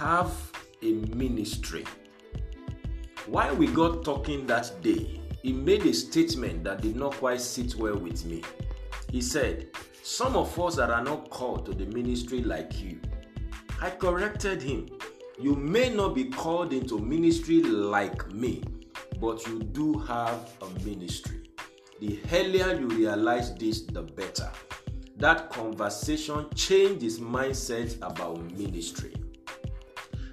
have a ministry. While we got talking that day, he made a statement that did not quite sit well with me. He said, Some of us that are not called to the ministry like you. I corrected him. You may not be called into ministry like me, but you do have a ministry. The earlier you realize this, the better. That conversation changed his mindset about ministry.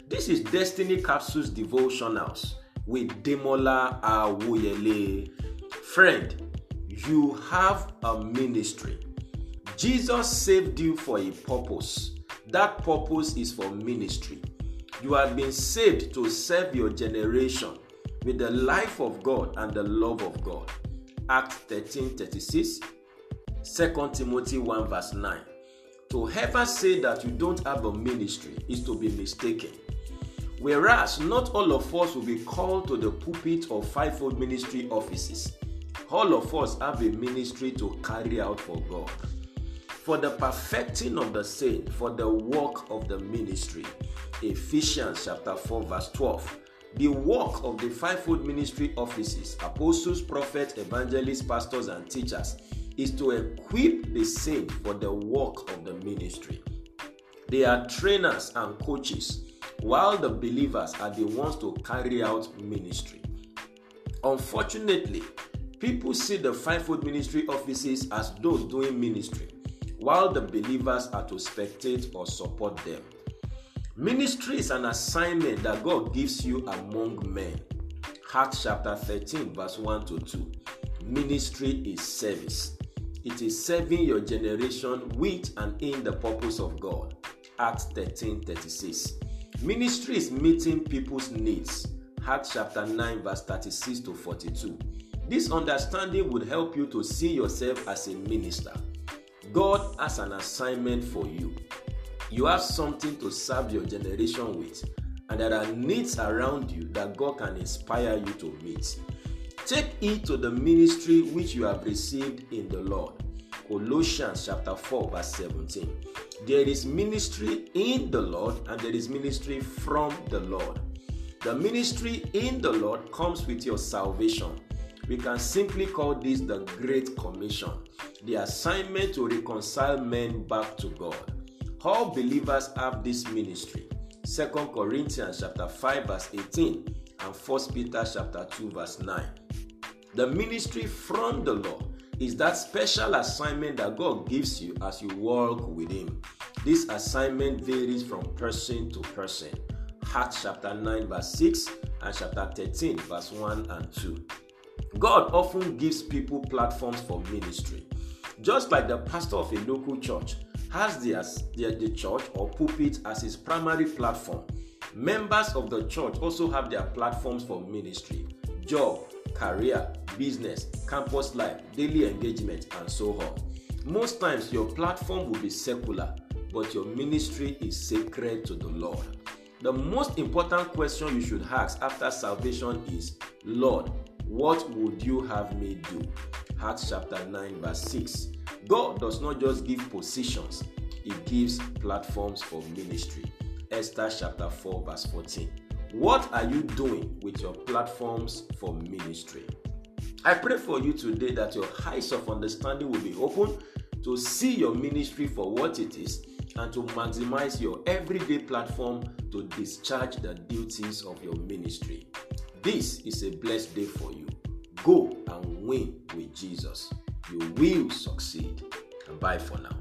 This is Destiny Capsules Devotionals with Demola Awoyele. Friend, you have a ministry. Jesus saved you for a purpose. That purpose is for ministry. You have been saved to serve your generation with the life of God and the love of God. Acts 13 36, 2 Timothy 1 verse 9. To ever say that you don't have a ministry is to be mistaken. Whereas not all of us will be called to the pulpit of fivefold ministry offices. All of us have a ministry to carry out for God. For the perfecting of the saint, for the work of the ministry. Ephesians chapter 4, verse 12. The work of the fivefold ministry offices, apostles, prophets, evangelists, pastors, and teachers, is to equip the saint for the work of the ministry. They are trainers and coaches while the believers are the ones to carry out ministry. Unfortunately, people see the fivefold ministry offices as those doing ministry, while the believers are to spectate or support them. Ministry is an assignment that God gives you among men. Acts chapter 13, verse 1 to 2. Ministry is service. It is serving your generation with and in the purpose of God. Acts 13 36. Ministry is meeting people's needs. Acts chapter 9, verse 36 to 42. This understanding would help you to see yourself as a minister. God has an assignment for you. You have something to serve your generation with, and there are needs around you that God can inspire you to meet. Take heed to the ministry which you have received in the Lord. Colossians chapter 4, verse 17. There is ministry in the Lord and there is ministry from the Lord. The ministry in the Lord comes with your salvation. We can simply call this the Great Commission, the assignment to reconcile men back to God. All believers have this ministry. 2 Corinthians chapter 5 verse 18 and 1 Peter chapter 2 verse 9. The ministry from the Lord is that special assignment that God gives you as you walk with Him. This assignment varies from person to person. Acts chapter 9, verse 6, and chapter 13, verse 1 and 2. God often gives people platforms for ministry. Just like the pastor of a local church has the, the, the church or pulpit as his primary platform, members of the church also have their platforms for ministry, job, career, business, campus life, daily engagement, and so on. Most times, your platform will be secular, but your ministry is sacred to the Lord. The most important question you should ask after salvation is Lord, what would you have me do? Acts chapter 9, verse 6. God does not just give positions, He gives platforms for ministry. Esther chapter 4, verse 14. What are you doing with your platforms for ministry? I pray for you today that your eyes of understanding will be open to see your ministry for what it is and to maximize your everyday platform to discharge the duties of your ministry. This is a blessed day for you. Go and win with Jesus. You will succeed. Bye for now.